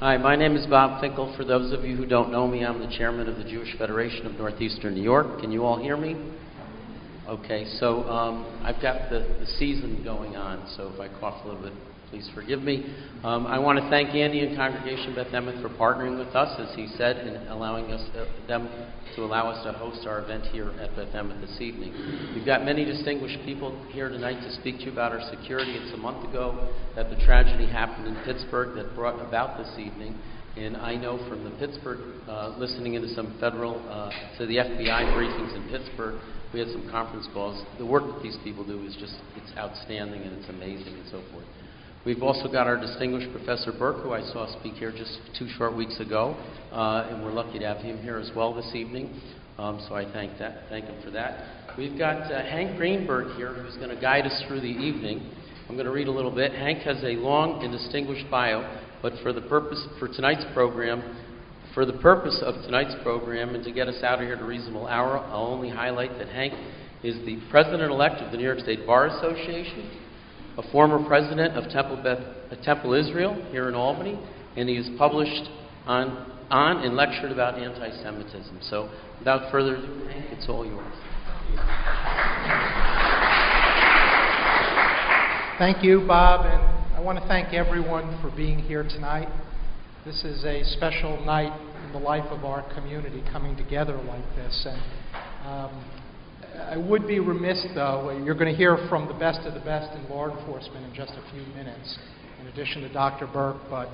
Hi, my name is Bob Finkel. For those of you who don't know me, I'm the chairman of the Jewish Federation of Northeastern New York. Can you all hear me? Okay, so um, I've got the, the season going on, so if I cough a little bit, please forgive me. Um, I want to thank Andy and Congregation Beth Emeth for partnering with us, as he said, in allowing us uh, them to allow us to host our event here at Beth Emeth this evening. We've got many distinguished people here tonight to speak to you about our security. It's a month ago that the tragedy happened in Pittsburgh that brought about this evening. And I know from the Pittsburgh, uh, listening into some federal, uh, to the FBI briefings in Pittsburgh, we had some conference calls. The work that these people do is just, it's outstanding and it's amazing and so forth. We've also got our distinguished Professor Berk, who I saw speak here just two short weeks ago, uh, and we're lucky to have him here as well this evening. Um, so I thank that, thank him for that. We've got uh, Hank Greenberg here, who's going to guide us through the evening. I'm going to read a little bit. Hank has a long and distinguished bio, but for the purpose for tonight's program, for the purpose of tonight's program, and to get us out of here at a reasonable hour, I'll only highlight that Hank is the president-elect of the New York State Bar Association a former president of Temple, Beth, uh, Temple Israel here in Albany, and he has published on, on and lectured about anti Semitism. So, without further ado, it's all yours. Thank you, Bob, and I want to thank everyone for being here tonight. This is a special night in the life of our community coming together like this. And um, I would be remiss, though. You're going to hear from the best of the best in law enforcement in just a few minutes, in addition to Dr. Berk. But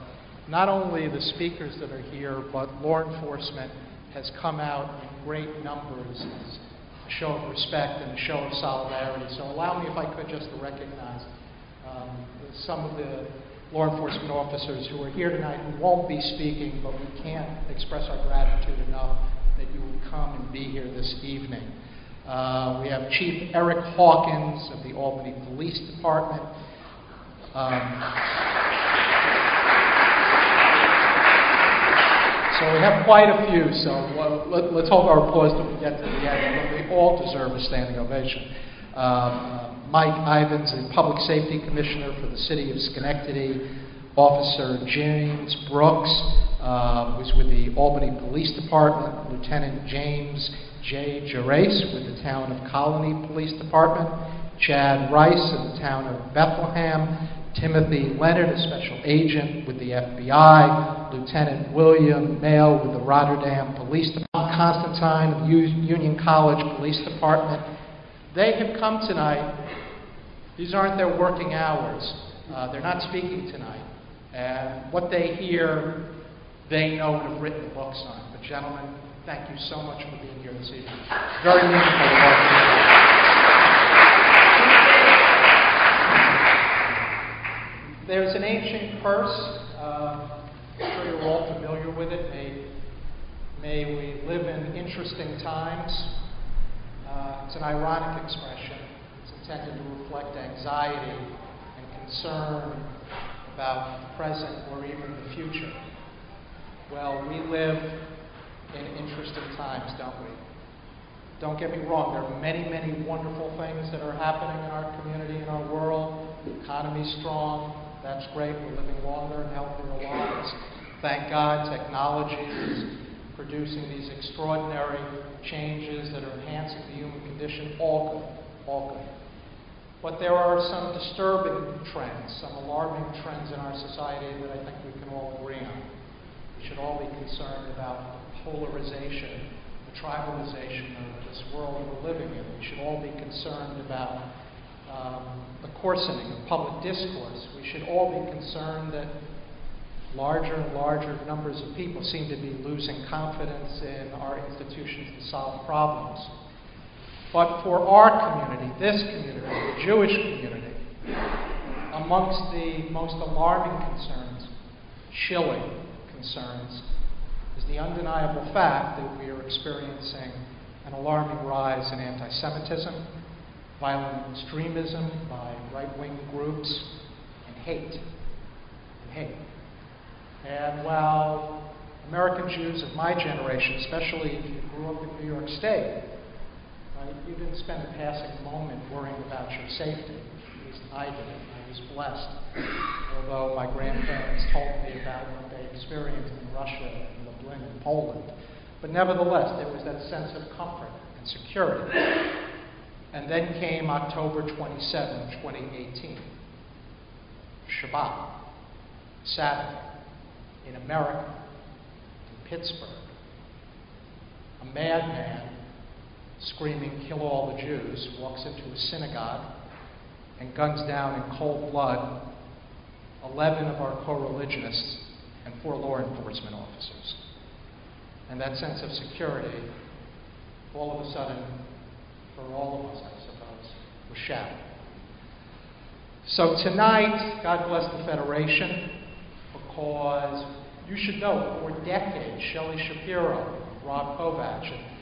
not only the speakers that are here, but law enforcement has come out in great numbers as a show of respect and a show of solidarity. So allow me, if I could, just to recognize um, some of the law enforcement officers who are here tonight who won't be speaking, but we can't express our gratitude enough that you would come and be here this evening. Uh, we have Chief Eric Hawkins of the Albany Police Department. Um, so we have quite a few, so let, us hold our applause till we get to the end. They all deserve a standing ovation. Um, Mike Ivins, the Public Safety Commissioner for the City of Schenectady. Officer James Brooks, uh, who's with the Albany Police Department. Lieutenant James Jay Gerace with the Town of Colonie Police Department, Chad Rice of the Town of Bethlehem, Timothy Leonard, a special agent with the FBI, Lieutenant William Mail with the Rotterdam Police Department, Constantine of Union College Police Department. They have come tonight. These aren't their working hours. Uh, they're not speaking tonight. And what they hear, they know and have written books on. But, gentlemen, Thank you so much for being here this evening. Very meaningful There's an ancient curse. Uh, I'm sure you're all familiar with it. May, may we live in interesting times. Uh, it's an ironic expression. It's intended to reflect anxiety and concern about the present or even the future. Well, we live in interesting times, don't we? Don't get me wrong, there are many, many wonderful things that are happening in our community, in our world. The economy's strong. That's great. We're living longer and healthier lives. Thank God technology is producing these extraordinary changes that are enhancing the human condition. All good. All good. But there are some disturbing trends, some alarming trends in our society that I think we can all agree on. We should all be concerned about polarization, the tribalization of this world we're living in. We should all be concerned about um, the coarsening of public discourse. We should all be concerned that larger and larger numbers of people seem to be losing confidence in our institutions to solve problems. But for our community, this community, the Jewish community, amongst the most alarming concerns, chilling concerns, the undeniable fact that we are experiencing an alarming rise in anti Semitism, violent extremism by right wing groups, and hate. And hate. And while American Jews of my generation, especially if you grew up in New York State, right, you didn't spend a passing moment worrying about your safety. At least I did. Was blessed. Although my grandparents told me about what they experienced in Russia and Lublin and Poland. But nevertheless, there was that sense of comfort and security. And then came October 27, 2018. Shabbat, Sabbath, in America, in Pittsburgh. A madman screaming, Kill all the Jews, walks into a synagogue and guns down in cold blood 11 of our co religionists and four law enforcement officers. And that sense of security, all of a sudden, for all of us, I suppose, was shattered. So tonight, God bless the Federation, because you should know for decades, Shelley Shapiro, Rob Kovach,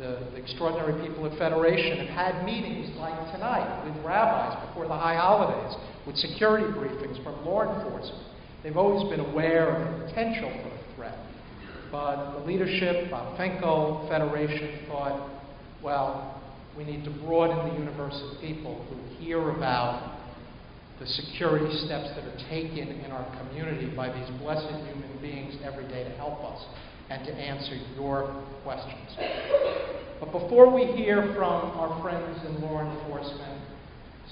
the, the, extraordinary people at Federation have had meetings like tonight with rabbis before the high holidays, with security briefings from law enforcement. They've always been aware of the potential for a threat. But the leadership, Bob Finkel, Federation thought, well, we need to broaden the universe of people who hear about the security steps that are taken in our community by these blessed human beings every day to help us and to answer your questions. But before we hear from our friends in law enforcement,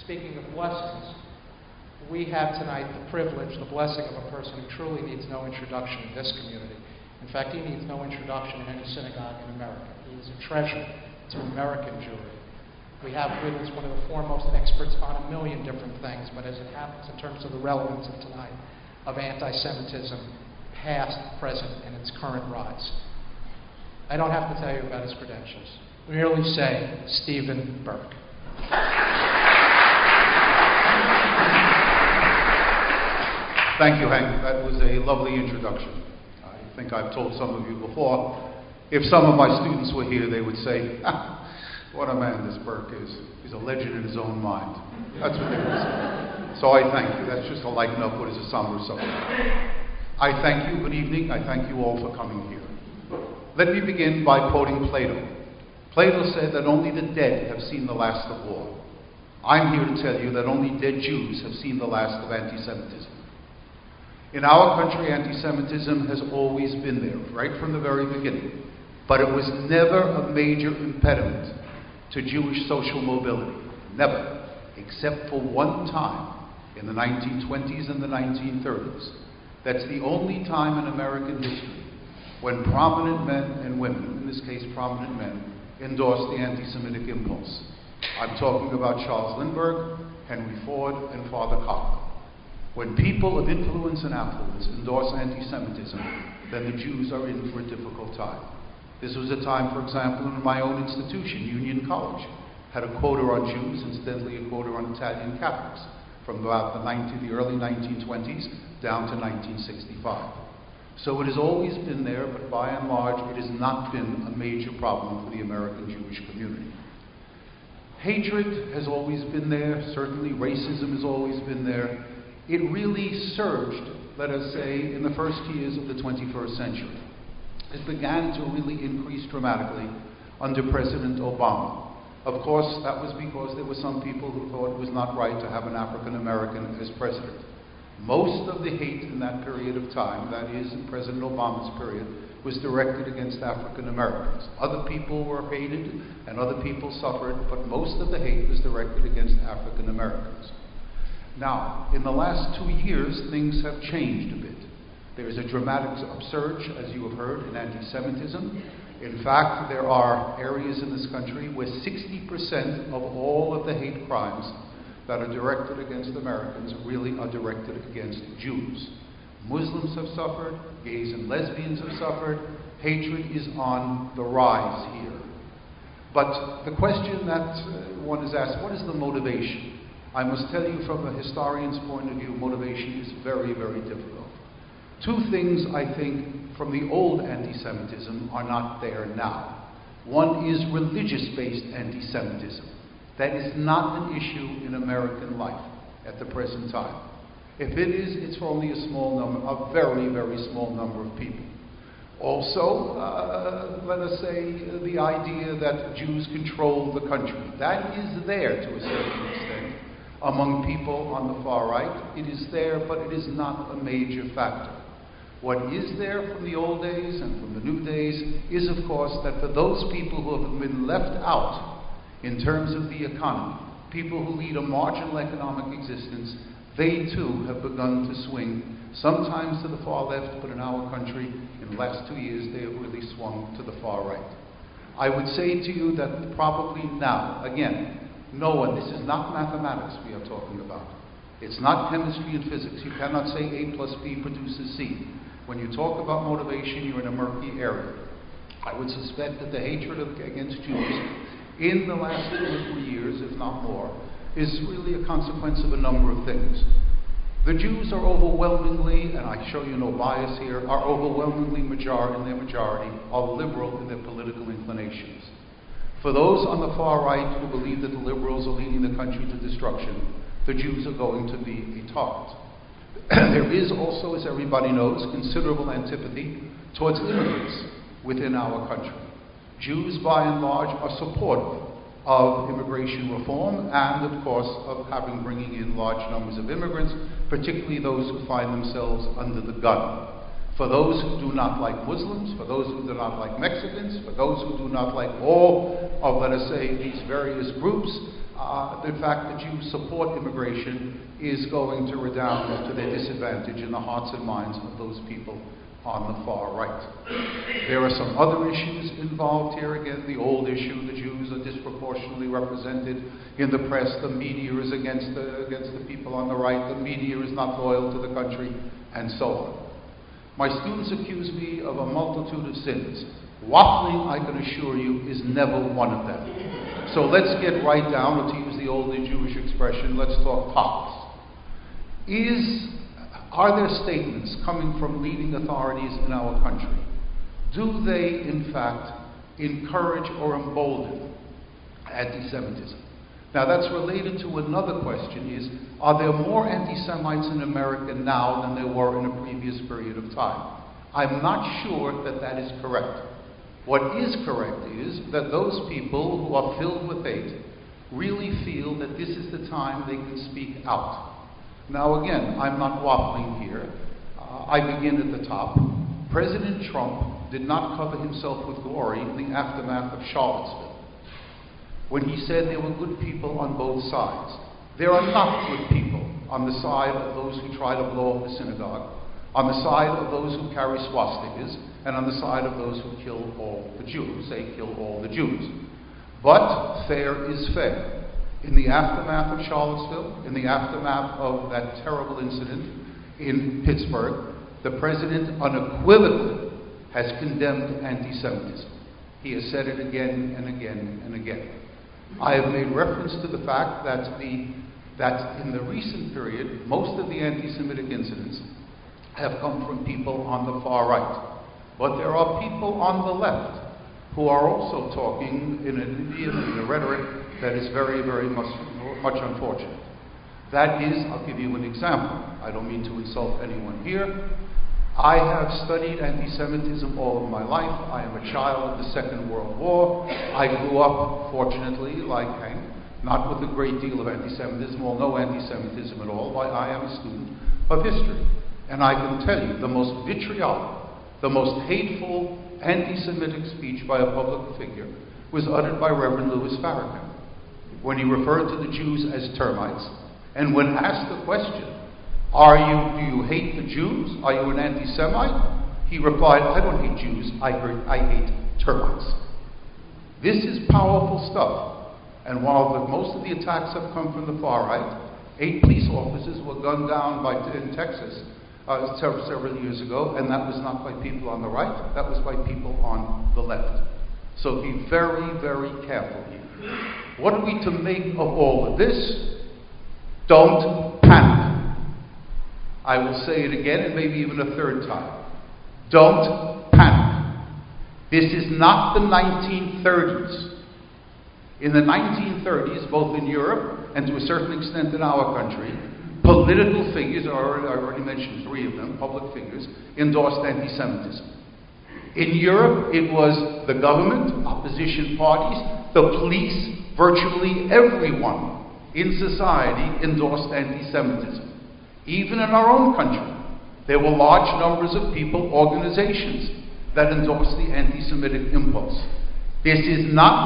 speaking of blessings, we have tonight the privilege, the blessing of a person who truly needs no introduction in this community. In fact, he needs no introduction in any synagogue in America. He is a treasure to American Jewry. We have with us one of the foremost experts on a million different things, but as it happens in terms of the relevance of tonight, of anti Semitism past, present, and its current rise. I don't have to tell you about his credentials. We merely say Stephen Berk. Thank you, Hank. That was a lovely introduction. I think I've told some of you before. If some of my students were here, they would say, ah, What a man this Berk is. He's a legend in his own mind. That's what they would say. So I thank you. That's just to lighten up what is a somber subject. I thank you. Good evening. I thank you all for coming here. Let me begin by quoting Plato. Plato said that only the dead have seen the last of war. I'm here to tell you that only dead Jews have seen the last of anti Semitism. In our country, anti Semitism has always been there, right from the very beginning. But it was never a major impediment to Jewish social mobility. Never. Except for one time in the 1920s and the 1930s that's the only time in American history when prominent men and women, in this case prominent men, endorsed the anti Semitic impulse. I'm talking about Charles Lindbergh, Henry Ford, and Father Coughlin. When people of influence and affluence endorse anti Semitism, then the Jews are in for a difficult time. This was a time, for example, in my own institution, Union College, had a quota on Jews, incidentally, a quota on Italian Catholics from about the, 19, the early 1920s down to 1965. So it has always been there, but by and large, it has not been a major problem for the American Jewish community. Hatred has always been there, certainly racism has always been there. It really surged, let us say, in the first years of the 21st century. It began to really increase dramatically under President Obama. Of course, that was because there were some people who thought it was not right to have an African American as president. Most of the hate in that period of time, that is, in President Obama's period, was directed against African Americans. Other people were hated and other people suffered, but most of the hate was directed against African Americans. Now, in the last two years, things have changed a bit. There is a dramatic upsurge, as you have heard, in anti Semitism. In fact, there are areas in this country where 60% of all of the hate crimes that are directed against Americans really are directed against Jews. Muslims have suffered, gays and lesbians have suffered, hatred is on the rise here. But the question that uh, one is asked what is the motivation? I must tell you from a historian's point of view, motivation is very, very difficult. Two things I think from the old anti Semitism are not there now. One is religious based anti Semitism. That is not an issue in American life at the present time. If it is, it's for only a small number, a very, very small number of people. Also, uh, let us say uh, the idea that Jews control the country. That is there to a certain extent among people on the far right. It is there, but it is not a major factor. What is there from the old days and from the new days is, of course, that for those people who have been left out in terms of the economy, people who lead a marginal economic existence, they too have begun to swing, sometimes to the far left, but in our country, in the last two years, they have really swung to the far right. I would say to you that probably now, again, no one, this is not mathematics we are talking about. It's not chemistry and physics. You cannot say A plus B produces C. When you talk about motivation, you're in a murky area. I would suspect that the hatred of, against Jews in the last two or three years, if not more, is really a consequence of a number of things. The Jews are overwhelmingly, and I show you no bias here, are overwhelmingly majority in their majority, are liberal in their political inclinations. For those on the far right who believe that the liberals are leading the country to destruction, the Jews are going to be a target. there is also, as everybody knows, considerable antipathy towards immigrants within our country. Jews, by and large, are supportive of immigration reform and, of course, of having bringing in large numbers of immigrants, particularly those who find themselves under the gun. For those who do not like Muslims, for those who do not like Mexicans, for those who do not like all of, let us say, these various groups, uh, the fact that you support immigration is going to redound to their disadvantage in the hearts and minds of those people on the far right. There are some other issues involved here. Again, the old issue the Jews are disproportionately represented in the press. The media is against the, against the people on the right. The media is not loyal to the country, and so on. My students accuse me of a multitude of sins. Waffling, I can assure you, is never one of them. So let's get right down, or to use the old Jewish expression, let's talk topics. Is, are there statements coming from leading authorities in our country? Do they, in fact, encourage or embolden anti Semitism? Now, that's related to another question is, are there more anti-Semites in America now than there were in a previous period of time? I'm not sure that that is correct. What is correct is that those people who are filled with hate really feel that this is the time they can speak out. Now, again, I'm not waffling here. Uh, I begin at the top. President Trump did not cover himself with glory in the aftermath of Charlottesville when he said there were good people on both sides. There are not good people on the side of those who try to blow up the synagogue, on the side of those who carry swastikas, and on the side of those who kill all the Jews, say kill all the Jews. But fair is fair. In the aftermath of Charlottesville, in the aftermath of that terrible incident in Pittsburgh, the president unequivocally has condemned anti Semitism. He has said it again and again and again. I have made reference to the fact that, the, that in the recent period, most of the anti Semitic incidents have come from people on the far right. But there are people on the left who are also talking in an idiom and a rhetoric that is very, very much, much unfortunate. That is, I'll give you an example. I don't mean to insult anyone here. I have studied anti Semitism all of my life. I am a child of the Second World War. I grew up, fortunately, like Hank, not with a great deal of anti Semitism, or no anti Semitism at all, I am a student of history. And I can tell you the most vitriolic, the most hateful anti Semitic speech by a public figure was uttered by Reverend Louis Farrakhan when he referred to the Jews as termites, and when asked the question, Are you, do you hate the Jews? Are you an anti Semite? He replied, I don't hate Jews, I, I hate termites. This is powerful stuff. And while the, most of the attacks have come from the far right, eight police officers were gunned down by, in Texas uh, several, several years ago, and that was not by people on the right, that was by people on the left. So be very, very careful here. What are we to make of all of this? Don't panic. I will say it again and maybe even a third time. Don't panic. This is not the 1930s. In the 1930s, both in Europe and to a certain extent in our country, political figures, I already mentioned three of them, public figures, endorsed anti Semitism. In Europe, it was the government, opposition parties, the police, virtually everyone in society endorsed anti Semitism. Even in our own country, There were large numbers of people, organizations, that endorsed the anti Semitic impulse. This is not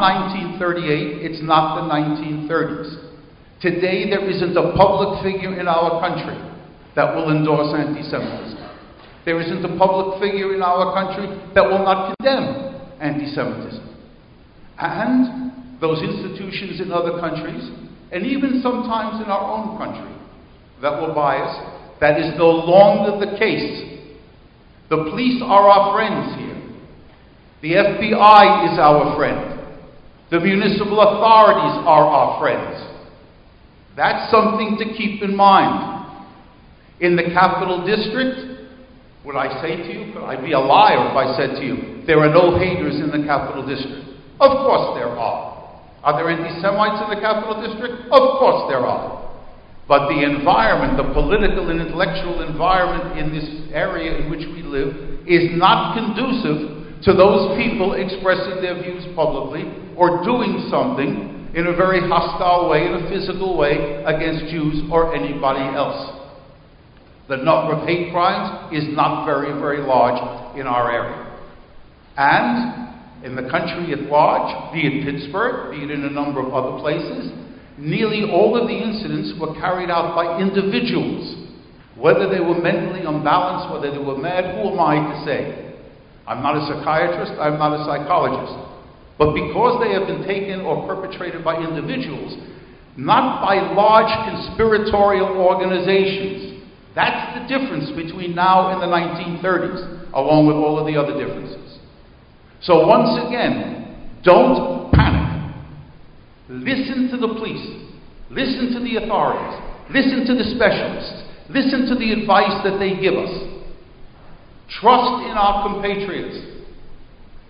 1938, it's not the 1930s. Today, there isn't a public figure in our country that will endorse anti Semitism. There isn't a public figure in our country that will not condemn anti Semitism. And those institutions in other countries, and even sometimes in our own country, that were biased, that is no longer the case. The police are our friends here. The FBI is our friend. The municipal authorities are our friends. That's something to keep in mind. In the capital district, would I say to you, could I be a liar if I said to you, there are no haters in the capital district? Of course there are. Are there anti Semites in the capital district? Of course there are. But the environment, the political and intellectual environment in this area in which we live, is not conducive to those people expressing their views publicly or doing something in a very hostile way, in a physical way, against Jews or anybody else. The number of hate crimes is not very, very large in our area. And in the country at large, be it Pittsburgh, be it in a number of other places, nearly all of the incidents were carried out by individuals. Whether they were mentally unbalanced, whether they were mad, who am I to say? I'm not a psychiatrist, I'm not a psychologist. But because they have been taken or perpetrated by individuals, not by large conspiratorial organizations, that's the difference between now and the 1930s, along with all of the other differences. So, once again, don't panic. Listen to the police, listen to the authorities, listen to the specialists, listen to the advice that they give us. Trust in our compatriots.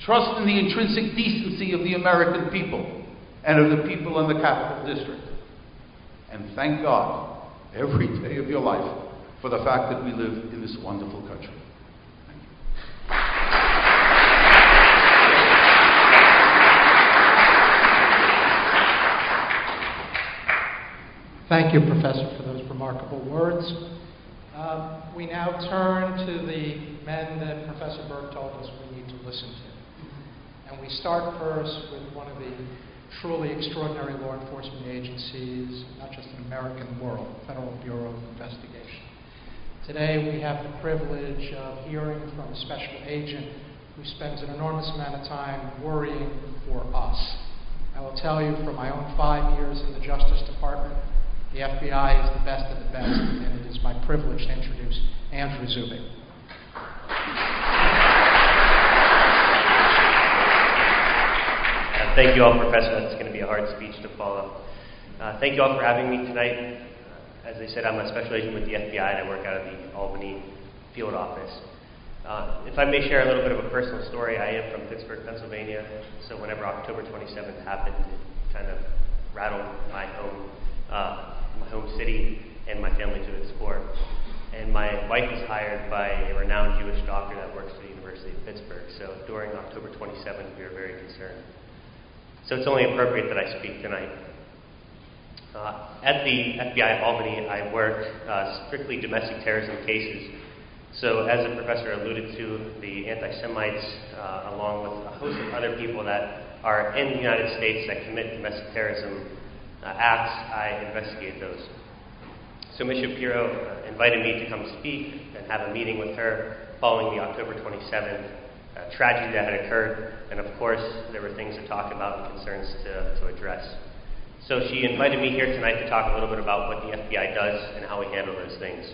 Trust in the intrinsic decency of the American people and of the people in the capital district. And thank God every day of your life for the fact that we live in this wonderful country. Thank you, Thank you, Professor, for those remarkable words. Uh, we now turn to the men that Professor Berk told us we need to listen to. And we start first with one of the truly extraordinary law enforcement agencies, not just in American world, Federal Bureau of Investigation. Today, we have the privilege of hearing from a special agent who spends an enormous amount of time worrying for us. I will tell you from my own five years in the Justice Department, the FBI is the best of the best, and it is my privilege to introduce Andrew Zubik. Uh, thank you all, Professor. That's going to be a hard speech to follow. Uh, thank you all for having me tonight. As I said, I'm a special agent with the FBI and I work out of the Albany field office. Uh, if I may share a little bit of a personal story, I am from Pittsburgh, Pennsylvania, so whenever October 27th happened, it kind of rattled my home, uh, my home city and my family to its core. And my wife was hired by a renowned Jewish doctor that works at the University of Pittsburgh. So during October 27th, we were very concerned. So it's only appropriate that I speak tonight. Uh, at the FBI Albany, I work uh, strictly domestic terrorism cases. So, as the professor alluded to, the anti Semites, uh, along with a host of other people that are in the United States that commit domestic terrorism uh, acts, I investigate those. So, Ms. Shapiro invited me to come speak and have a meeting with her following the October 27th uh, tragedy that had occurred. And of course, there were things to talk about and concerns to, to address. So she invited me here tonight to talk a little bit about what the FBI does and how we handle those things.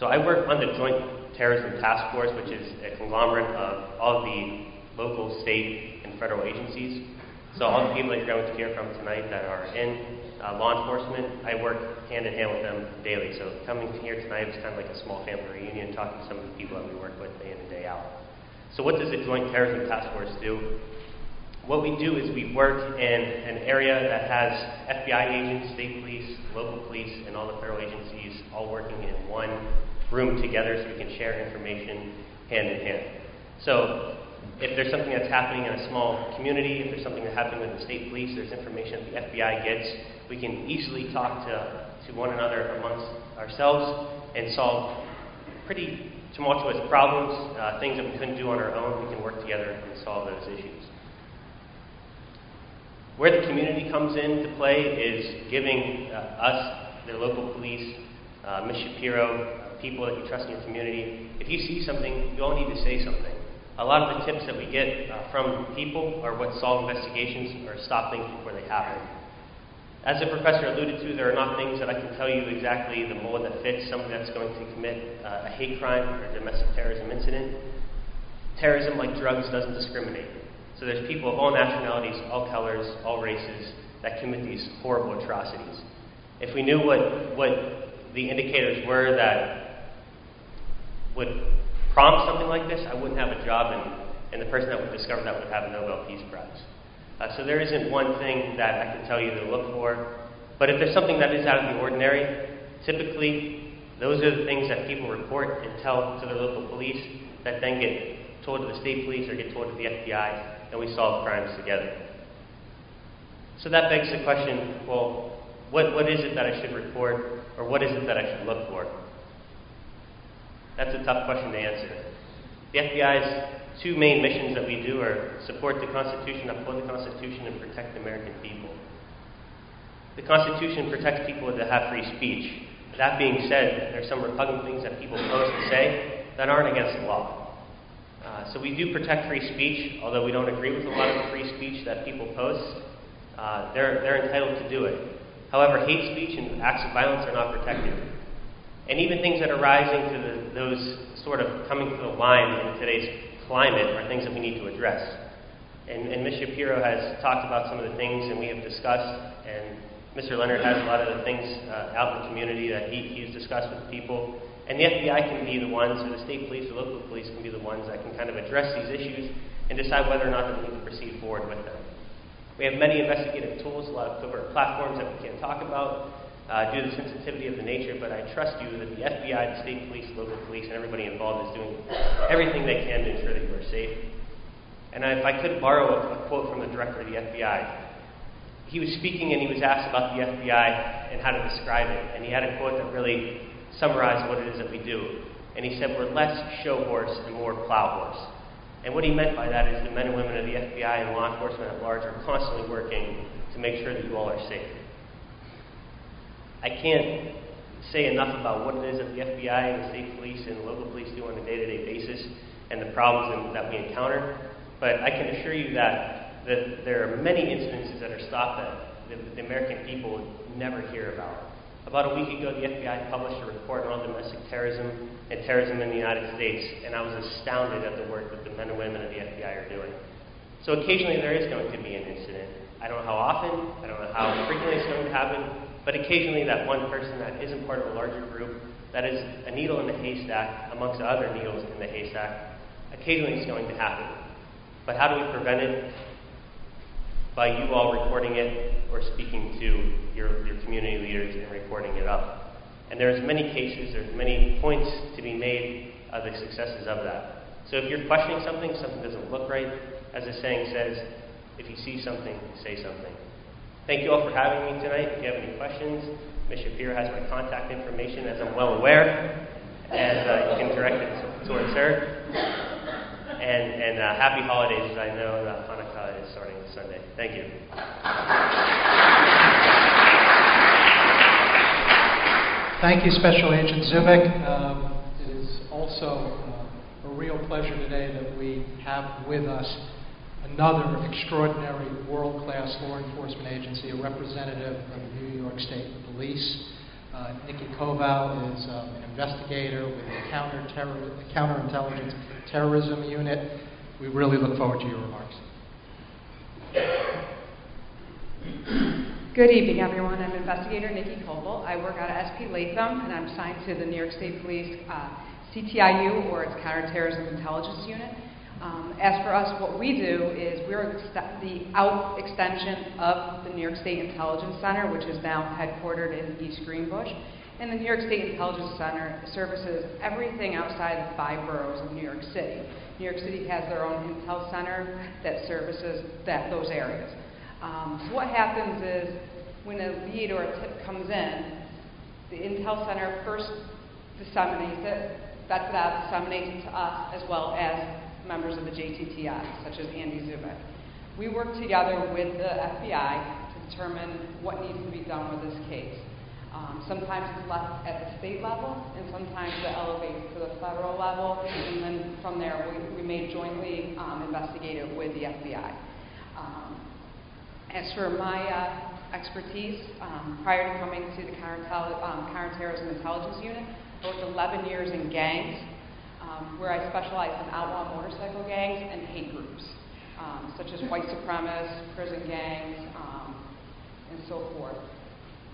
So I work on the Joint Terrorism Task Force, which is a conglomerate of all of the local, state, and federal agencies. So all the people that you're going to hear from tonight that are in uh, law enforcement, I work hand in hand with them daily. So coming here tonight is kind of like a small family reunion, talking to some of the people that we work with day in and day out. So what does the Joint Terrorism Task Force do? What we do is we work in an area that has FBI agents, state police, local police, and all the federal agencies all working in one room together so we can share information hand in hand. So if there's something that's happening in a small community, if there's something that's happening with the state police, there's information that the FBI gets, we can easily talk to, to one another amongst ourselves and solve pretty tumultuous problems, uh, things that we couldn't do on our own, we can work together and solve those issues. Where the community comes into play is giving uh, us, their local police, uh, Ms. Shapiro, uh, people that you trust in your community. If you see something, you all need to say something. A lot of the tips that we get uh, from people are what solve investigations or stop things before they happen. As the professor alluded to, there are not things that I can tell you exactly the mold that fits somebody that's going to commit uh, a hate crime or a domestic terrorism incident. Terrorism, like drugs, doesn't discriminate. So there's people of all nationalities, all colors, all races that commit these horrible atrocities. If we knew what, what the indicators were that would prompt something like this, I wouldn't have a job, and, and the person that would discover that would have a Nobel Peace Prize. Uh, so there isn't one thing that I can tell you to look for. But if there's something that is out of the ordinary, typically those are the things that people report and tell to their local police that then get told to the state police or get told to the FBI and we solve crimes together. So that begs the question well, what, what is it that I should report, or what is it that I should look for? That's a tough question to answer. The FBI's two main missions that we do are support the Constitution, uphold the Constitution, and protect the American people. The Constitution protects people that have free speech. That being said, there are some repugnant things that people post and say that aren't against the law. Uh, so we do protect free speech, although we don't agree with a lot of the free speech that people post. Uh, they're, they're entitled to do it. However, hate speech and acts of violence are not protected. And even things that are rising to the, those sort of coming to the line in today's climate are things that we need to address. And, and Ms. Shapiro has talked about some of the things, and we have discussed, and Mr. Leonard has a lot of the things uh, out in the community that he, he's discussed with people. And the FBI can be the ones, or the state police, or local police can be the ones that can kind of address these issues and decide whether or not they need to proceed forward with them. We have many investigative tools, a lot of covert platforms that we can't talk about uh, due to the sensitivity of the nature, but I trust you that the FBI, the state police, local police, and everybody involved is doing everything they can to ensure that you are safe. And if I could borrow a, a quote from the director of the FBI, he was speaking and he was asked about the FBI and how to describe it, and he had a quote that really summarize what it is that we do. And he said, We're less show horse and more plow horse. And what he meant by that is the men and women of the FBI and law enforcement at large are constantly working to make sure that you all are safe. I can't say enough about what it is that the FBI and the state police and local police do on a day to day basis and the problems that we encounter, but I can assure you that, that there are many instances that are stopped that the, the American people would never hear about. About a week ago, the FBI published a report on domestic terrorism and terrorism in the United States, and I was astounded at the work that the men and women of the FBI are doing. So occasionally there is going to be an incident. I don't know how often, I don't know how frequently it's going to happen, but occasionally that one person that isn't part of a larger group, that is a needle in the haystack amongst other needles in the haystack, occasionally it's going to happen. But how do we prevent it? By you all recording it or speaking to your, your community leaders and recording it up. And there's many cases, there's many points to be made of the successes of that. So if you're questioning something, something doesn't look right, as the saying says, if you see something, say something. Thank you all for having me tonight. If you have any questions, Ms. Shapiro has my contact information, as I'm well aware, and uh, you can direct it towards her. And, and uh, happy holidays, I know that Hanukkah is starting Sunday. Thank you. Thank you, Special Agent Zubik. Um, it is also uh, a real pleasure today that we have with us another extraordinary world class law enforcement agency, a representative of the New York State Police. Uh, Niki Koval is um, an investigator with the Counter Counterintelligence Terrorism Unit. We really look forward to your remarks. Good evening, everyone. I'm investigator Niki Koval. I work out of SP Latham, and I'm assigned to the New York State Police uh, CTIU, or its Counterterrorism Intelligence Unit. Um, as for us, what we do is we're the out extension of the New York State Intelligence Center, which is now headquartered in East Greenbush. And the New York State Intelligence Center services everything outside the five boroughs of New York City. New York City has their own Intel Center that services that, those areas. Um, so what happens is when a lead or a tip comes in, the Intel Center first disseminates it it out, disseminates it to us, as well as members of the JTTI, such as Andy Zubik. We work together with the FBI to determine what needs to be done with this case. Um, sometimes it's left at the state level, and sometimes it elevates to the federal level, and then from there we, we may jointly um, investigate it with the FBI. Um, as for my uh, expertise, um, prior to coming to the um, Counterterrorism Intelligence Unit, I worked 11 years in gangs, um, where I specialize in outlaw motorcycle gangs and hate groups, um, such as white supremacists, prison gangs, um, and so forth.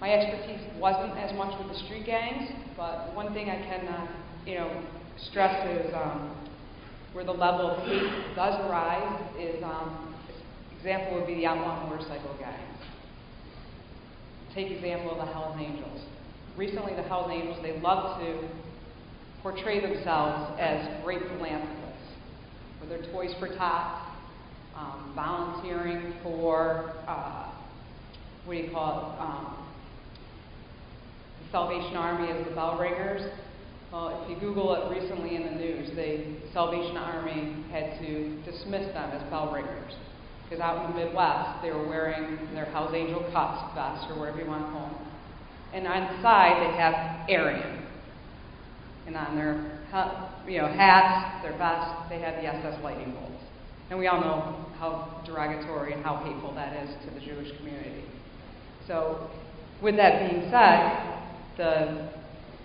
My expertise wasn't as much with the street gangs, but one thing I can, uh, you know, stress is um, where the level of hate does rise is, um, example would be the outlaw motorcycle gangs. Take example of the Hells Angels. Recently, the Hells Angels, they love to portray themselves as great philanthropists, with their Toys for Tots, um, volunteering for, uh, what do you call it, um, the Salvation Army as the bell ringers. Well, if you Google it recently in the news, the Salvation Army had to dismiss them as bell ringers. Because out in the Midwest, they were wearing their Hells Angel cuts vest or whatever you want to call them. And on the side, they have Aryan. And on their you know, hats, their vests, they had the SS lightning bolts. And we all know how derogatory and how hateful that is to the Jewish community. So, with that being said, the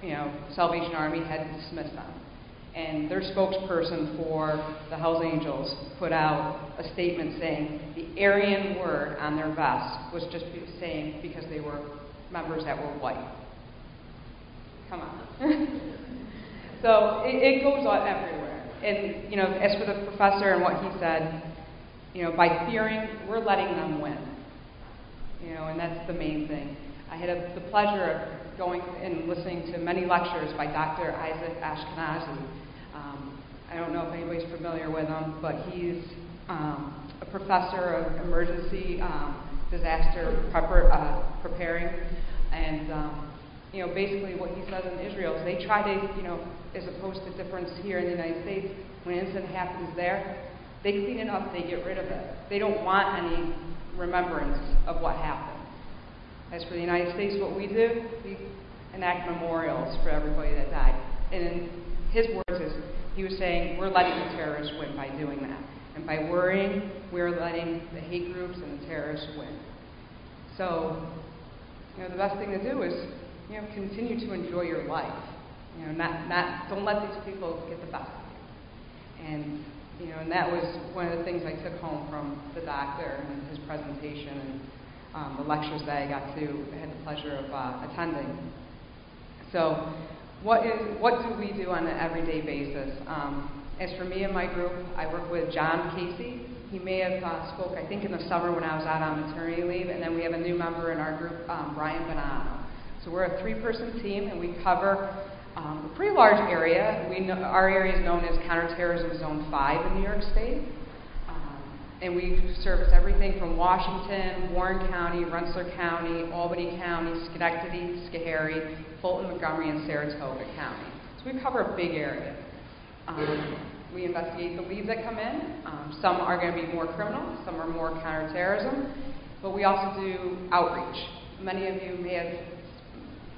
you know, Salvation Army had to dismiss them. And their spokesperson for the Hells Angels put out a statement saying the Aryan word on their vest was just saying because they were members that were white. Come on. so it, it goes on everywhere. And, you know, as for the professor and what he said, you know, by fearing, we're letting them win. You know, and that's the main thing. I had a, the pleasure of going and listening to many lectures by Dr. Isaac Ashkenazi. Um, I don't know if anybody's familiar with him, but he's um, a professor of emergency um, disaster prepar- uh, preparing. And, um, you know, basically what he says in Israel is they try to, you know, as opposed to difference here in the United States, when an incident happens there, they clean it up, they get rid of it. They don't want any remembrance of what happened. As for the United States, what we do, we enact memorials for everybody that died. And in his words is, he was saying, we're letting the terrorists win by doing that. And by worrying, we're letting the hate groups and the terrorists win. So, you know, the best thing to do is, you know, continue to enjoy your life. You know, not, not, don't let these people get the best of you. And, you know, and that was one of the things I took home from the doctor and his presentation and um, the lectures that I got to, I had the pleasure of uh, attending. So, what, is, what do we do on an everyday basis? Um, as for me and my group, I work with John Casey. He may have uh, spoke, I think, in the summer when I was out on maternity leave, and then we have a new member in our group, um, Brian Bonanno. So we're a three-person team, and we cover um, a pretty large area. We know, our area is known as Counterterrorism Zone 5 in New York State. And we service everything from Washington, Warren County, Rensselaer County, Albany County, Schenectady, Schoharie, Fulton, Montgomery, and Saratoga County. So we cover a big area. Um, we investigate the leads that come in. Um, some are going to be more criminal, some are more counterterrorism, but we also do outreach. Many of you may have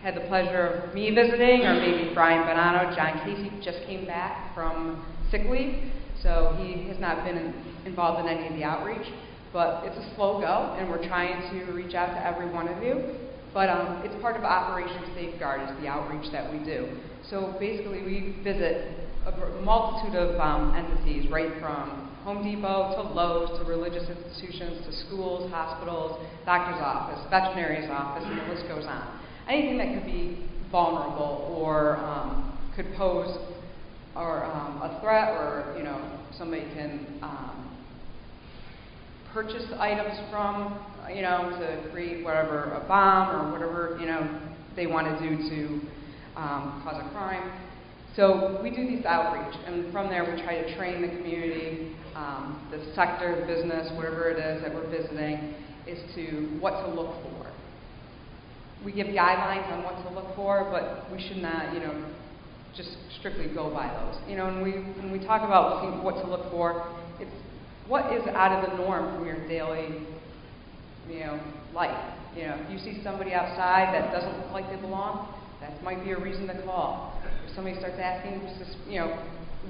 had the pleasure of me visiting, or maybe Brian Bonanno. John Casey just came back from sick leave, so he has not been in, involved in any of the outreach. But it's a slow go, and we're trying to reach out to every one of you. But um, it's part of Operation Safeguard is the outreach that we do. So basically, we visit a multitude of um, entities, right from Home Depot to Lowe's to religious institutions to schools, hospitals, doctor's office, veterinary's office, and the list goes on. Anything that could be vulnerable or um, could pose or um, a threat, or you know somebody can um, purchase items from, you know, to create whatever a bomb or whatever you know they want to do to um, cause a crime. So we do these outreach, and from there we try to train the community, um, the sector, business, whatever it is that we're visiting, is to what to look for. We give guidelines on what to look for, but we should not, you know, just strictly go by those. You know, and we, when we talk about looking, what to look for, it's what is out of the norm from your daily, you know, life. You know, if you see somebody outside that doesn't look like they belong, that might be a reason to call. If somebody starts asking, you know,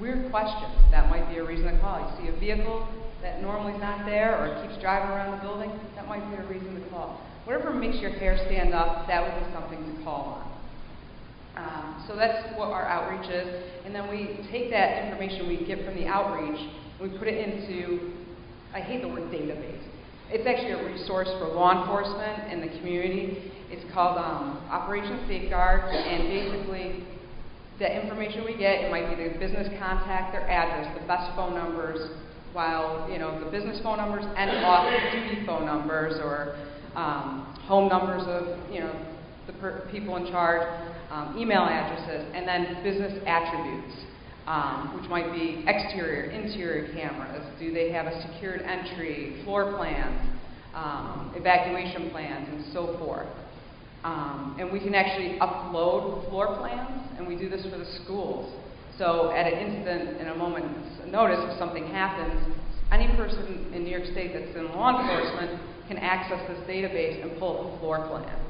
weird questions, that might be a reason to call. You see a vehicle that normally is not there or keeps driving around the building, that might be a reason to call. Whatever makes your hair stand up, that would be something to call on. Um, so that's what our outreach is. And then we take that information we get from the outreach we put it into, I hate the word database. It's actually a resource for law enforcement and the community. It's called um, Operation Safeguard, and basically, the information we get, it might be the business contact, their address, the best phone numbers, while you know the business phone numbers and off-duty phone numbers or um, home numbers of you know the per- people in charge, um, email addresses, and then business attributes, um, which might be exterior, interior cameras. Do they have a secured entry, floor plans, um, evacuation plans, and so forth. Um, and we can actually upload floor plans, and we do this for the schools. So at an instant, in a moment's notice, if something happens, any person in New York State that's in law enforcement can access this database and pull up a floor plan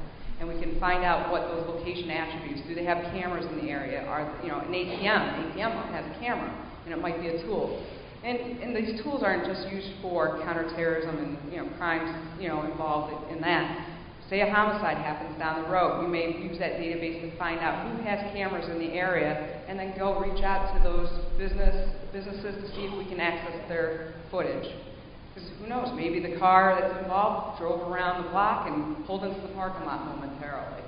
and we can find out what those location attributes. Do they have cameras in the area? Are you know an ATM? An ATM has a camera, and it might be a tool. And, and these tools aren't just used for counterterrorism and you know crimes you know involved in that. Say a homicide happens down the road, we may use that database to find out who has cameras in the area, and then go reach out to those business businesses to see if we can access their footage. Because who knows, maybe the car that's involved drove around the block and pulled into the parking lot momentarily.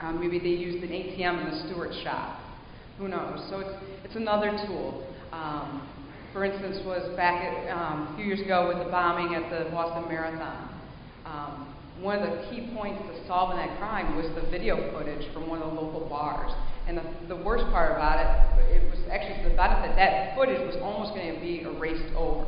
Um, maybe they used an ATM in the Stewart's shop. Who knows? So it's, it's another tool. Um, for instance, was back at, um, a few years ago with the bombing at the Boston Marathon. Um, one of the key points to solving that crime was the video footage from one of the local bars. And the, the worst part about it, it was actually the benefit, that footage was almost going to be erased over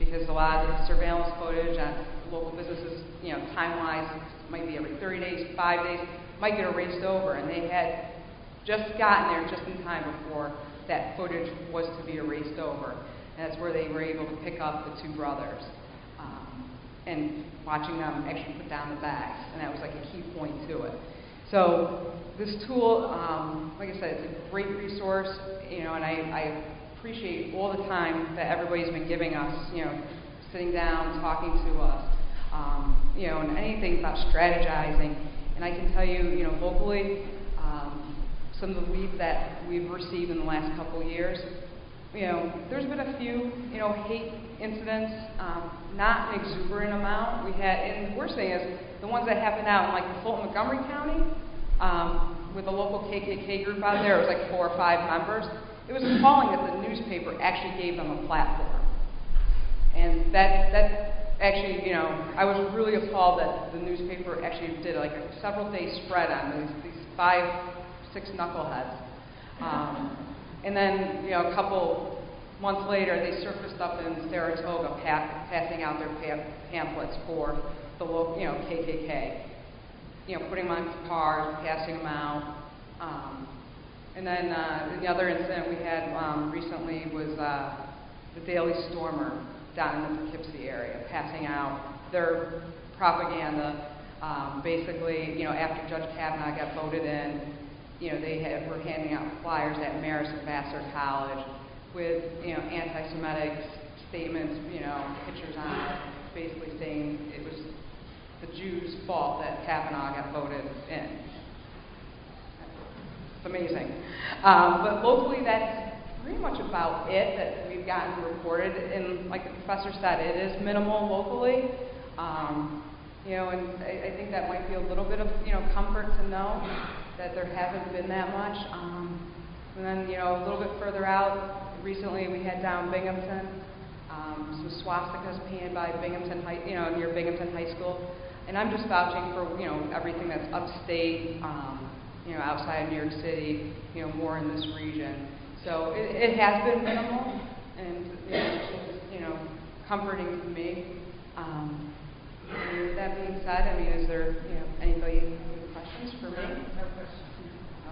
because a lot of the surveillance footage on local businesses, you know, time-wise, might be every 30 days, five days, might get erased over, and they had just gotten there just in time before that footage was to be erased over. And that's where they were able to pick up the two brothers. Um, and watching them actually put down the bags, and that was like a key point to it. So this tool, um, like I said, it's a great resource, you know, and I, I appreciate all the time that everybody's been giving us, you know, sitting down, talking to us, um, you know, and anything about strategizing. And I can tell you, you know, locally, um, some of the leads that we've received in the last couple of years, you know, there's been a few, you know, hate incidents, um, not an exuberant amount. We had, and the worst thing is the ones that happened out in like the Fulton Montgomery County, um, with the local KKK group out there, it was like four or five members. It was appalling that the newspaper actually gave them a platform. And that, that actually, you know, I was really appalled that the newspaper actually did like a several day spread on these, these five, six knuckleheads. Um, and then, you know, a couple months later, they surfaced up in Saratoga pa- passing out their pa- pamphlets for the local, you know, KKK. You know, putting them on cars, passing them out. Um, and then uh, the other incident we had um, recently was uh, the Daily Stormer down in the Poughkeepsie area, passing out their propaganda. Um, basically, you know, after Judge Kavanaugh got voted in, you know, they had, were handing out flyers at Marist and College with, you know, anti-Semitic statements, you know, pictures on it, basically saying it was the Jews' fault that Kavanaugh got voted in. It's amazing. Um, but locally, that's pretty much about it that we've gotten reported. And like the professor said, it is minimal locally. Um, you know, and I, I think that might be a little bit of you know comfort to know that there hasn't been that much. Um, and then you know a little bit further out, recently we had down Binghamton, um, some swastikas painted by Binghamton High, you know, near Binghamton High School. And I'm just vouching for you know everything that's upstate. Um, you know, outside of New York City, you know, more in this region. So it, it has been minimal, and you know, you know, comforting to me. Um, and with that being said, I mean, is there, you know, anybody with questions for me? No questions.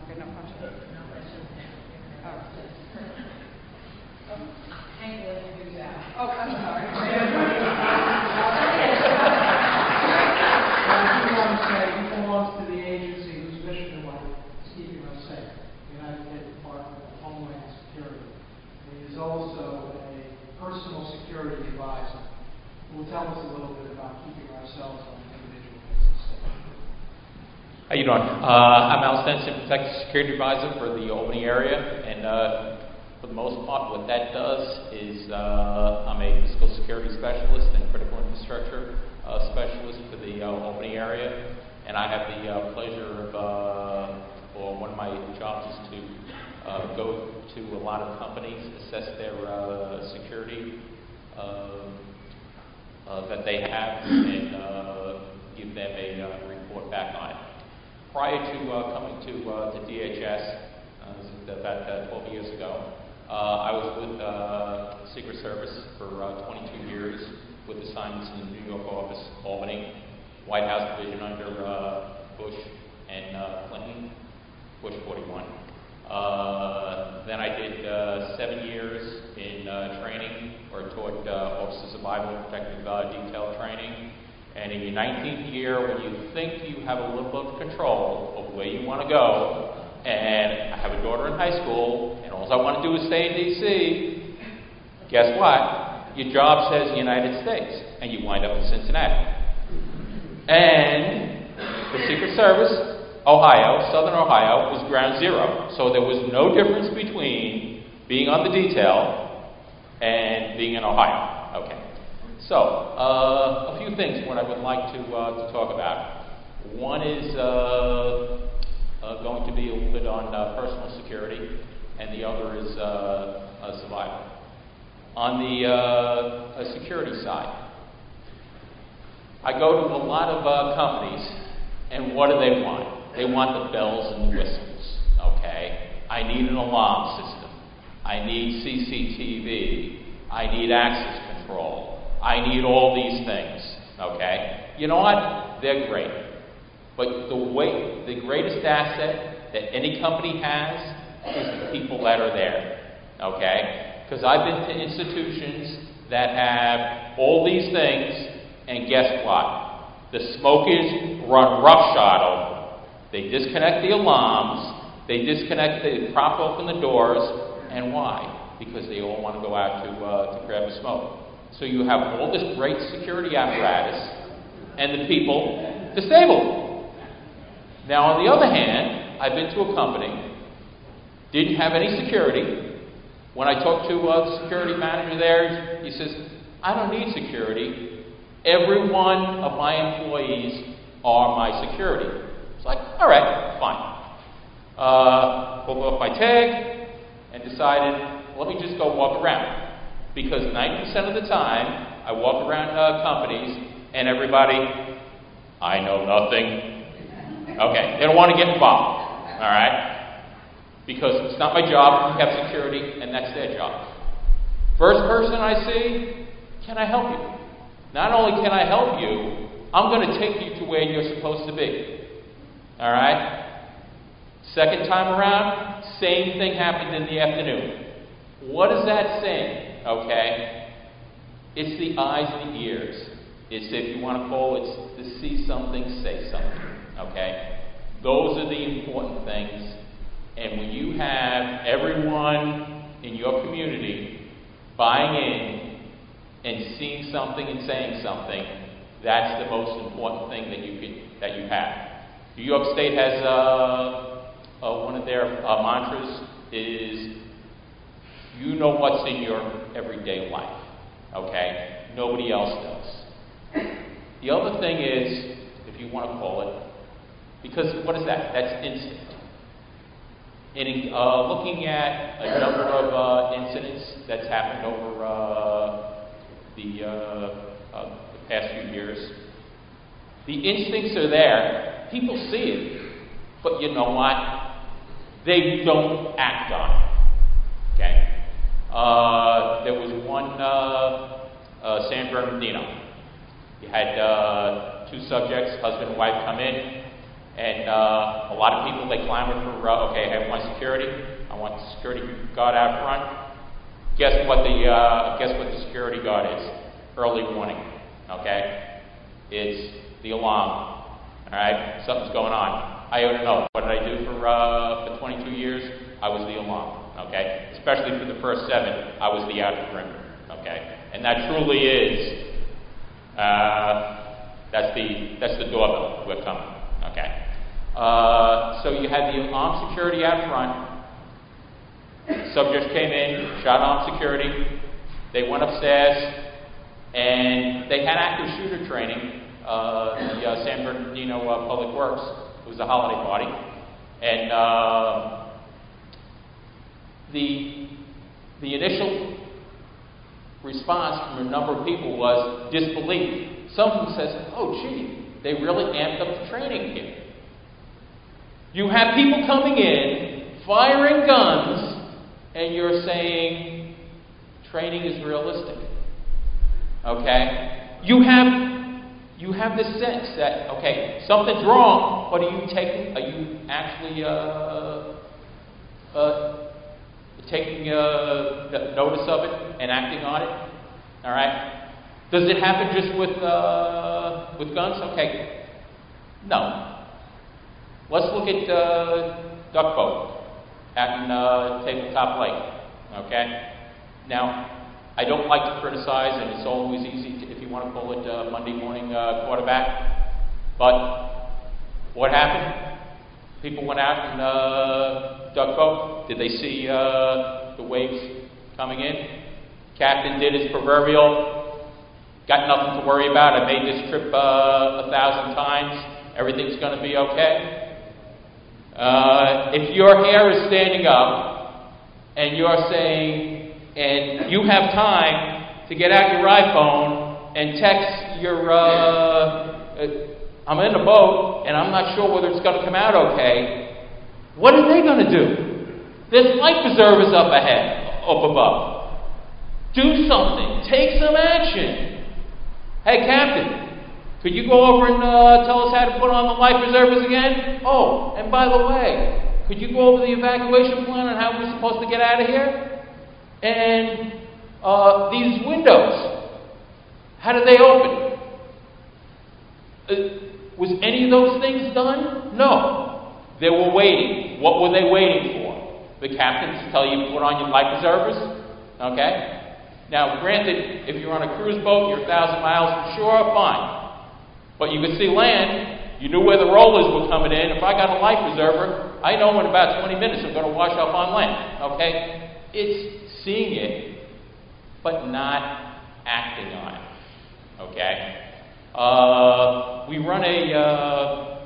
Okay, no questions. Will introduce that. Oh, I'm sorry. I do want to say, he belongs to the agency whose mission in life is keeping us safe, the United States Department of Homeland Security. He is also a personal security advisor who will tell us a little bit about keeping ourselves on an individual basis safe. Uh, I'm Al Stenson, Protective Security Advisor for the Albany area, and uh, for the most part, what that does is uh, I'm a physical security specialist and critical infrastructure uh, specialist for the uh, Albany area, and I have the uh, pleasure of, or one of my jobs is to go to a lot of companies, assess their security. Uh, that they have and give them a uh, report back on it. Prior to uh, coming to uh, the DHS, uh, about uh, 12 years ago, I was with Secret Service for uh, 22 years with assignments in the New York office, Albany, White House division under Bush and Clinton, Bush 41. Uh, then I did uh, seven years in uh, training or taught Officers of Bible Protective Detail training. And in your 19th year, when you think you have a little bit of control of where you want to go, and I have a daughter in high school, and all I want to do is stay in D.C., guess what? Your job says United States, and you wind up in Cincinnati. And the Secret Service, Ohio, Southern Ohio, was ground zero. So there was no difference between being on the detail and being in Ohio. So, uh, a few things what I would like to, uh, to talk about. One is uh, uh, going to be a little bit on uh, personal security, and the other is uh, survival. On the security side, I go to a lot of companies, and what do they want? They want the bells and whistles. Okay, I need an alarm system. I need CCTV. I need access control. I need all these things. Okay, you know what? They're great, but the way the greatest asset that any company has is the people that are there. Okay, because I've been to institutions that have all these things and guess what? The smokers run roughshod over them. They disconnect the alarms, they disconnect, they prop open the doors, and why? Because they all want to go out to, uh, to grab a smoke. So you have all this great security apparatus, and the people disabled. Now, on the other hand, I've been to a company, didn't have any security. When I talked to the security manager there, he says, I don't need security. Every one of my employees are my security. It's like, all right, fine. Uh, pulled off my tag and decided, let me just go walk around. Because 90% of the time, I walk around uh, companies and everybody, I know nothing. Okay, they don't want to get involved. All right? Because it's not my job, we have security, and that's their job. First person I see, can I help you? Not only can I help you, I'm going to take you to where you're supposed to be. All right? Second time around, same thing happened in the afternoon. What is that saying? Okay? It's the eyes and the ears. It's if you want to call it to see something, say something. Okay? Those are the important things. And when you have everyone in your community buying in and seeing something and saying something, that's the most important thing that you can, that you have. New York State has uh, uh, one of their uh, mantras is you know what's in your everyday life. Okay? Nobody else does. The other thing is, if you want to call it, because what is that? That's instinct. In uh, looking at a number of uh, incidents that's happened over uh, the, uh, uh, the past few years, the instincts are there. People see it, but you know what? They don't act on it. Uh, there was one uh, San Bernardino. You had two subjects, husband and wife, come in, and uh, a lot of people, they clamored for, uh, okay, I want security, I want the security guard out front. Guess what the uh, guess what the security guard is? Early warning. Okay, it's the alarm. All right, something's going on. I don't know. What did I do for uh, for 22 years? I was the alarm. Okay, especially for the first seven, I was the outer perimeter. Okay, and that truly is. Uh, that's the that's the doorbell. We're coming. Okay. Uh, so you had the armed security out front. Subjects came in, shot armed security. They went upstairs, and they had active shooter training. Uh, the uh, San Bernardino uh, Public Works. It was a holiday party, and uh, the the initial response from a number of people was disbelief. Some Someone says, "Oh, gee, they really amped up the training here." You have people coming in, firing guns, and you're saying training is realistic. Okay? You have you have this sense that okay, something's wrong, but are you taking are you actually uh, uh, taking uh, notice of it and acting on it? All right? Does it happen just with uh, with guns? Okay. No. Let's look at uh, duck boat in uh, Table Rock Lake. Okay? Now, I don't like to criticize, and it's always easy to, if you want to call it uh, Monday morning uh, quarterback. But what happened? People went out and uh, duck boat. Did they see uh, the waves coming in? Captain did his proverbial. Got nothing to worry about. I made this trip uh, a thousand times. Everything's going to be okay. Uh, if your hair is standing up and you're saying, and you have time to get out your iPhone and text your, uh, uh, I'm in the boat and I'm not sure whether it's going to come out okay, what are they going to do? There's life preservers up ahead, up above. Do something. Take some action. Hey, Captain, could you go over and uh, tell us how to put on the life preservers again? Oh, and by the way, could you go over the evacuation plan and how we're supposed to get out of here? And uh, these windows, how did they open? Uh, was any of those things done? No. They were waiting. What were they waiting for? The captains tell you to put on your life preservers? Okay? Now, granted, if you're on a cruise boat, you're a thousand miles from shore, fine. But you could see land. You knew where the rollers were coming in. If I got a life preserver, I know in about 20 minutes I'm going to wash up on land. Okay? It's seeing it, but not acting on it. Okay? Uh, we run a, uh,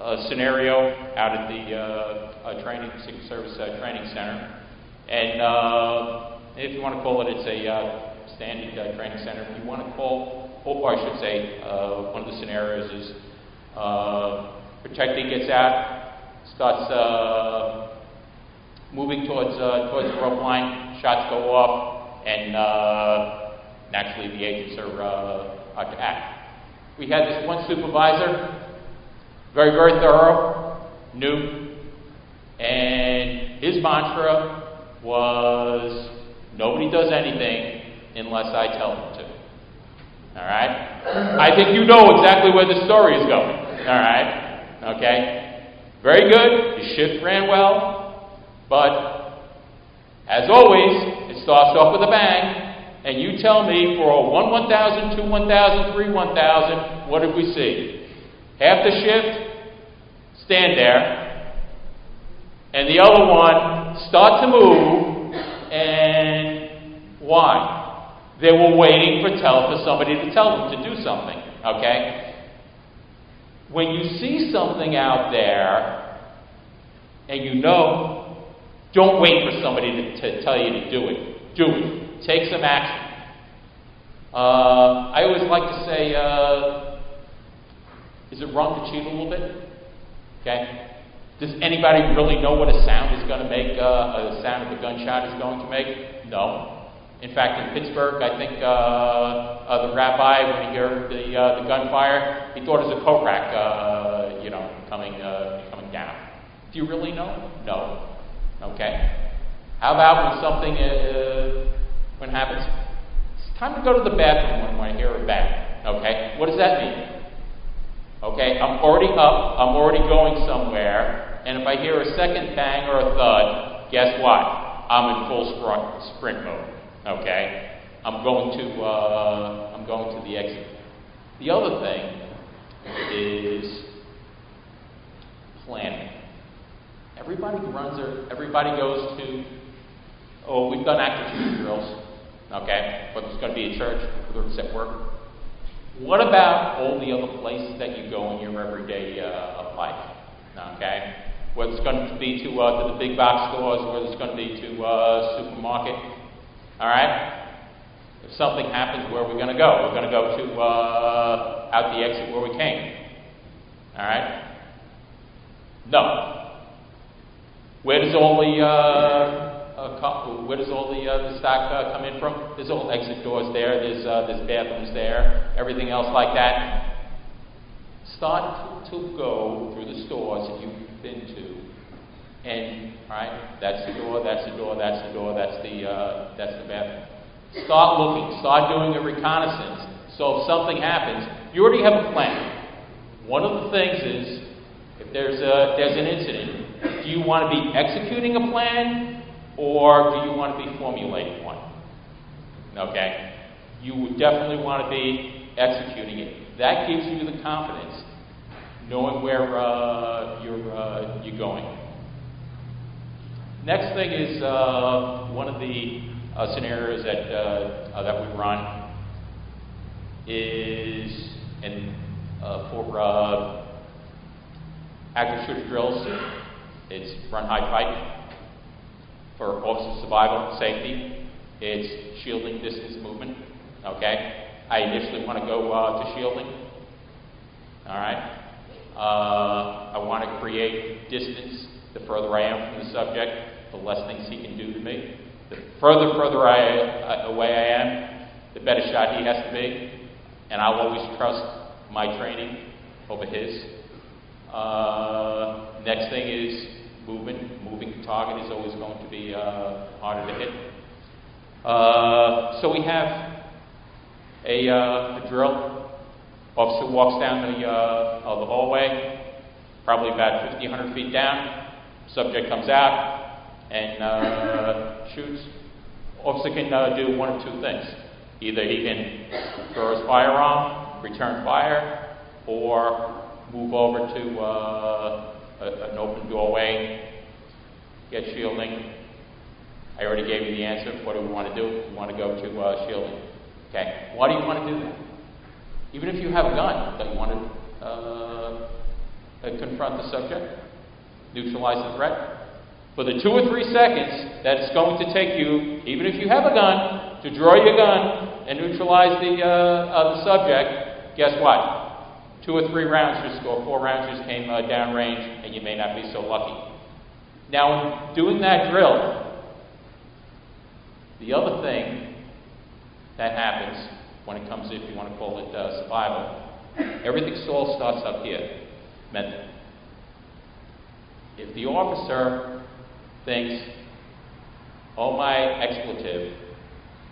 a, scenario out at the uh, training service uh, training center, and uh, if you want to call it, it's a uh, standing training center. If you want to call or I should say, uh, one of the scenarios is uh, protecting gets out, starts uh, moving towards uh, towards the rope line, shots go off, and uh, naturally the agents are, uh, are to act. We had this one supervisor, very very thorough, new, and his mantra was nobody does anything unless I tell them to. All right? I think you know exactly where the story is going. All right? Okay? Very good. The shift ran well. But, as always, it starts off with a bang. And you tell me for a 1 1000, 2 1000, 3 1000, what did we see? Half the shift, stand there. And the other one, start to move. And why? They were waiting for tell for somebody to tell them to do something. Okay? When you see something out there and you know, don't wait for somebody to, to tell you to do it. Do it. Take some action. Uh, I always like to say, uh, is it wrong to cheat a little bit? Okay? Does anybody really know what a sound is going to make, uh, a sound of a gunshot is going to make? No. In fact, in Pittsburgh, I think uh, uh, the rabbi, when he heard the, uh, the gunfire, he thought it was a coat rack, uh, you know, coming, uh, coming down. Do you really know? No. Okay? How about when something, uh, when happens? It's time to go to the bathroom when I hear a bang. Okay? What does that mean? Okay, I'm already up, I'm already going somewhere, and if I hear a second bang or a thud, guess what? I'm in full sprint, sprint mode. Okay? I'm going to uh, I'm going to the exit. The other thing is planning. Everybody runs their, everybody goes to, oh, we've done active shooter drills, okay, but there's going to be a church, it's at work. What about all the other places that you go in your everyday uh, life, okay? Whether it's going to be to, uh, to the big box stores, whether it's going to be to uh, supermarket, all right? If something happens, where are we going to go? We're going to go to uh, out the exit where we came. All right? No. Where does all the uh, where does all the uh, the stock uh, come in from? There's all exit doors there. There's uh, there's bathrooms there. Everything else like that. Start to, go through the stores that you've been to, and right, that's the door. That's the door. That's the door. That's the uh, that's the bathroom. Start looking. Start doing a reconnaissance. So if something happens, you already have a plan. One of the things is, if there's a there's an incident, do you want to be executing a plan, or do you want to be formulating one? Okay, you would definitely want to be executing it. That gives you the confidence, knowing where uh, you're uh, you're going. Next thing is uh, one of the uh, scenarios that uh, uh, that we run is in for uh, active shooter drills. It's run hide fight for officer survival and safety. It's shielding distance movement. Okay, I initially want to go uh, to shielding. All right. Uh, I want to create distance. The further I am from the subject, the less things he can do to me. The further, further I, uh, away I am, the better shot he has to be. And I'll always trust my training over his. Uh, next thing is movement. Moving target is always going to be uh, harder to hit. Uh, so we have a, uh, a drill. Officer walks down the, uh, the hallway, probably about 50, 100 feet down. Subject comes out and uh, shoots. Officer can do one of two things. Either he can throw his firearm, return fire, or move over to uh, a, an open doorway, get shielding. I already gave you the answer. What do we want to do? We want to go to uh, shielding. Okay. Why do you want to do that? Even if you have a gun, don't you want to uh, confront the subject, neutralize the threat? For the two or three seconds that it's going to take you, even if you have a gun, to draw your gun and neutralize the, uh, uh, the subject, guess what? Two or three rounds just or four rounds just came uh, downrange, and you may not be so lucky. Now, in doing that drill, the other thing that happens when it comes, if you want to call it uh, survival, everything all starts up here, mental. If the officer thinks, oh my expletive,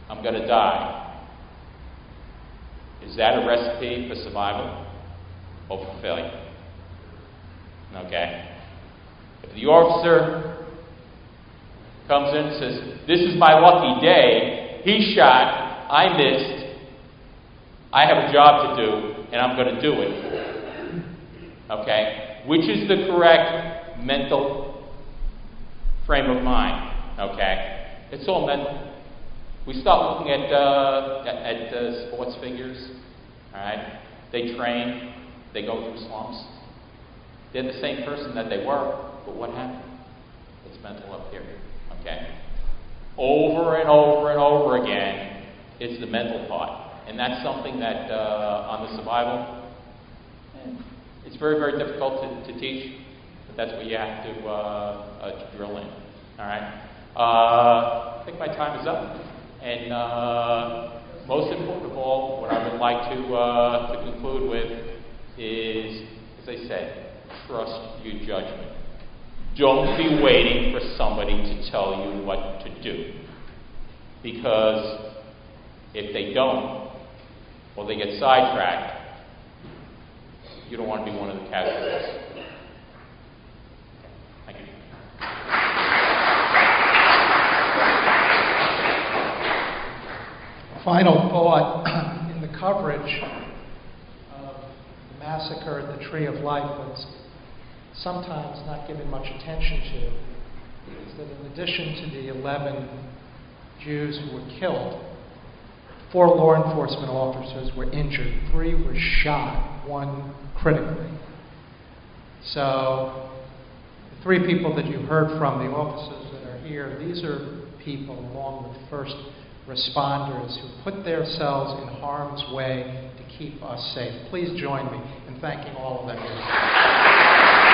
I'm going to die, is that a recipe for survival for failure? Okay. If the officer comes in and says, This is my lucky day, he shot, I missed, I have a job to do, and I'm going to do it. Okay? Which is the correct mental frame of mind? Okay? It's all mental. We start looking at, uh, at, at uh, sports figures. All right? They train, they go through slumps. They're the same person that they were, but what happened? It's mental up here. Okay? Over and over and over again, it's the mental part. And that's something that uh, on the survival, it's very, very difficult to, to teach, but that's what you have to, uh, uh, to drill in. All right? Uh, I think my time is up. And uh, most important of all, what I would like to, uh, to conclude with is, as I said, trust your judgment. Don't be waiting for somebody to tell you what to do. Because if they don't, or they get sidetracked, you don't want to be one of the casualties. Thank you. Final thought in the coverage massacre at the Tree of Life, was sometimes not given much attention to is that in addition to the 11 Jews who were killed, four law enforcement officers were injured, three were shot, one critically. So, the three people that you heard from, the officers that are here, these are people, along with first responders, who put themselves in harm's way keep us safe. Please join me in thanking all of them.